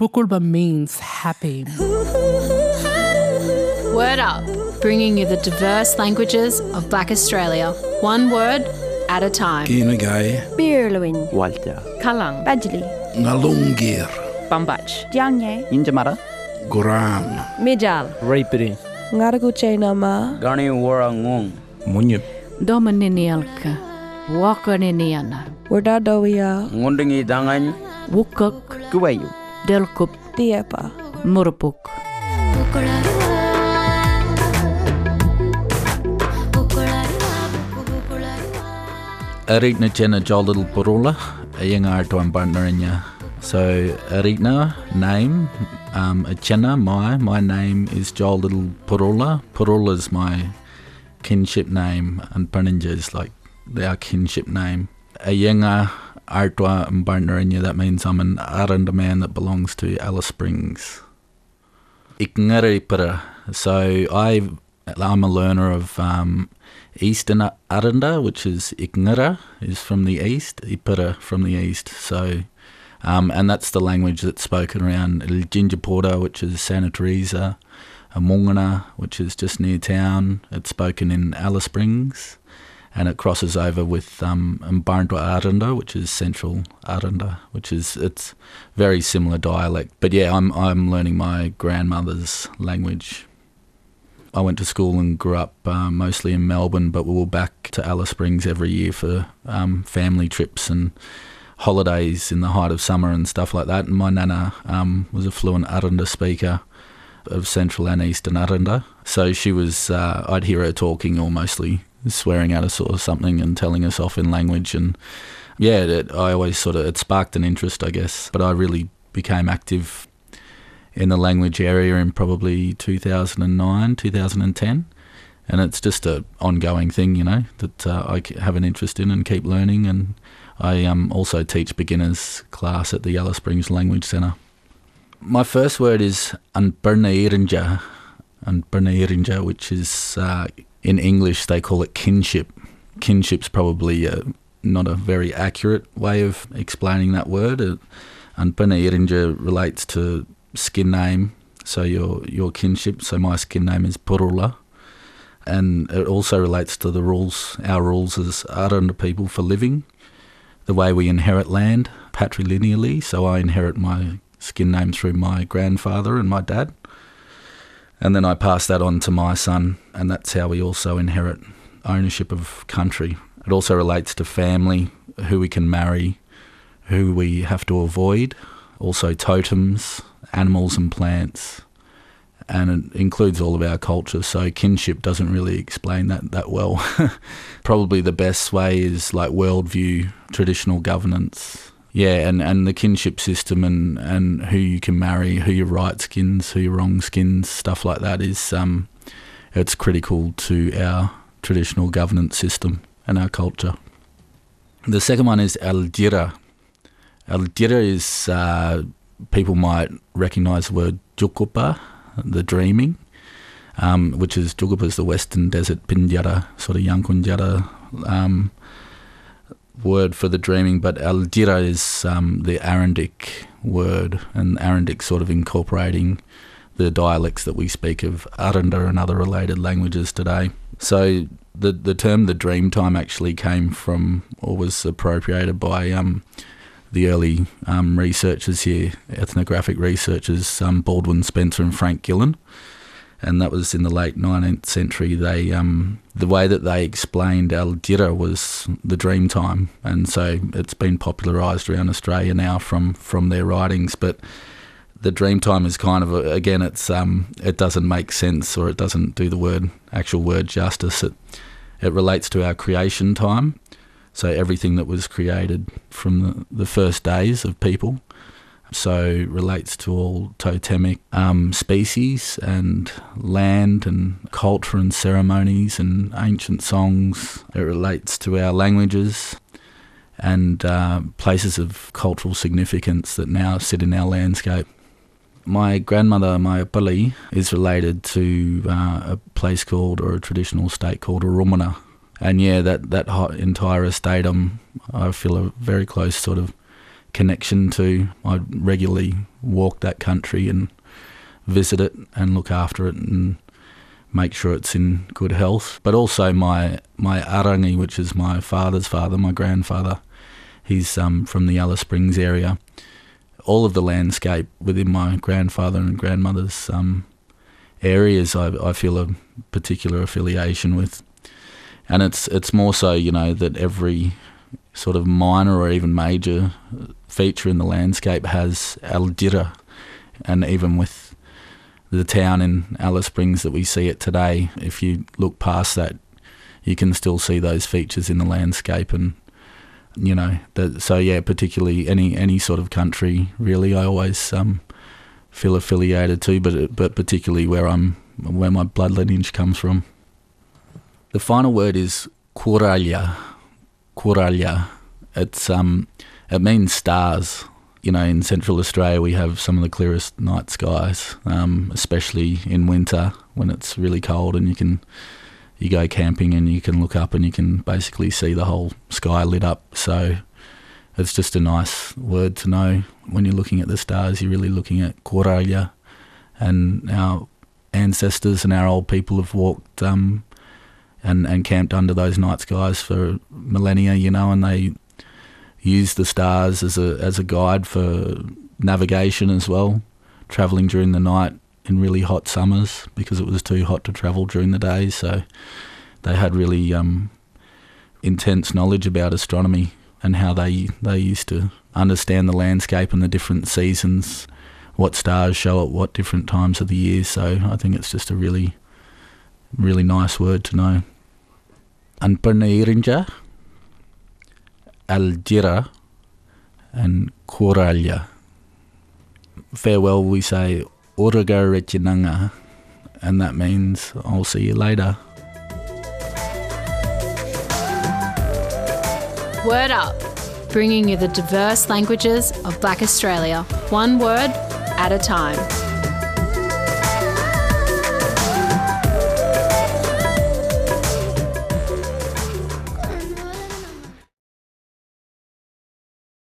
Pukulba means happy. Word Up, bringing you the diverse languages of Black Australia, one word at a time. Kinagay, Birluin, Walter, Kalang, Badjali, Ngalungir, Bambach, Jiangye, Injamara, Guram, Mijal, Raipiri, Ngaraguche Nama, Gani Warangong, Munyip, Domaninialka, Wakaniniana, Wardadowia, Ngundingi Dangan, Wukuk, Kuwayu, Delkup, Diepa, Murupuk. Aritna Jenna Jolittle Purula, a young Artuan Barnarinya. So Aritna, name, um, Achena, my, my name is Joel Liddle Purula. Purula is my kinship name, and Barninja is like their kinship name. A younger and Barnarinya, that means I'm an Aranda man that belongs to Alice Springs. Ikngaripara. So I, I'm a learner of um, Eastern Aranda, which is Ikngara, is from the east, Ipara from the east. So, um, and that's the language that's spoken around Ginjaporta, which is Santa Teresa, Mongana, which is just near town. It's spoken in Alice Springs, and it crosses over with um, Mbarndwa which is central Aranda, which is it's very similar dialect. But yeah, I'm I'm learning my grandmother's language. I went to school and grew up uh, mostly in Melbourne, but we were back to Alice Springs every year for um, family trips and holidays in the height of summer and stuff like that. And my nana um, was a fluent Aranda speaker of Central and Eastern Aranda, so she was. Uh, I'd hear her talking or mostly swearing at us or something and telling us off in language and yeah, it, I always sort of it sparked an interest, I guess. But I really became active in the language area in probably 2009, 2010. And it's just a ongoing thing, you know, that uh, I have an interest in and keep learning. And I um, also teach beginners class at the Alice Springs Language Centre. My first word is Anbernairinja, Anbernairinja, which is uh, in English they call it kinship. Kinship's probably uh, not a very accurate way of explaining that word. Uh, Anbernairinja relates to skin name, so your your kinship. So my skin name is Purula, and it also relates to the rules, our rules as Aranda people for living, the way we inherit land patrilineally. So I inherit my skin name through my grandfather and my dad, and then I pass that on to my son, and that's how we also inherit ownership of country. It also relates to family, who we can marry, who we have to avoid, also totems, animals and plants, and it includes all of our culture. So kinship doesn't really explain that that well. Probably the best way is like worldview, traditional governance. Yeah, and, and the kinship system and, and who you can marry, who your right skins, who your wrong skins, stuff like that is um, it's critical to our traditional governance system and our culture. The second one is Aldira. Aldira is uh, people might recognise the word Jukupa, the dreaming, um, which is Jukupa is the Western Desert Pinjara, sort of Yankunytjatjara um, word for the dreaming, but Aldira is um, the Arandic word, and Arandic sort of incorporating the dialects that we speak of Aranda and other related languages today. So the the term the dream time actually came from or was appropriated by um, the early um, researchers here, ethnographic researchers, um, Baldwin Spencer and Frank Gillen, and that was in the late 19th century. They um, the way that they explained Aldira was the dream time, and so it's been popularised around Australia now from from their writings, but. The dream time is kind of a, again, it's um, it doesn't make sense or it doesn't do the word actual word justice. It it relates to our creation time, so everything that was created from the, the first days of people. So relates to all totemic um, species and land and culture and ceremonies and ancient songs. It relates to our languages and uh, places of cultural significance that now sit in our landscape. My grandmother, my Pali, is related to uh, a place called, or a traditional state called Urumana. And yeah, that, that entire estate, um, I feel a very close sort of connection to. I regularly walk that country and visit it and look after it and make sure it's in good health. But also my my arangi, which is my father's father, my grandfather, he's um, from the Alice Springs area. All of the landscape within my grandfather and grandmother's um, areas, I, I feel a particular affiliation with, and it's it's more so you know that every sort of minor or even major feature in the landscape has Aldira, and even with the town in Alice Springs that we see it today, if you look past that, you can still see those features in the landscape and you know that so yeah particularly any any sort of country really i always um feel affiliated to but but particularly where i'm where my blood lineage comes from the final word is Kuralia. Kuralia. It's um, it means stars. You know, in Central Australia, we have some of the clearest night skies, um, especially in winter when it's really cold and you can you go camping and you can look up and you can basically see the whole sky lit up. So it's just a nice word to know when you're looking at the stars. You're really looking at Kuralia, and our ancestors and our old people have walked um, and, and camped under those night skies for millennia, you know, and they used the stars as a as a guide for navigation as well, travelling during the night in really hot summers because it was too hot to travel during the day. So they had really um, intense knowledge about astronomy and how they they used to understand the landscape and the different seasons, what stars show at what different times of the year. So I think it's just a really really nice word to know. Anpaneirinja, Aljira, and Koralia. Farewell, we say Oraga Rechinanga, and that means I'll see you later. Word Up, bringing you the diverse languages of Black Australia, one word at a time.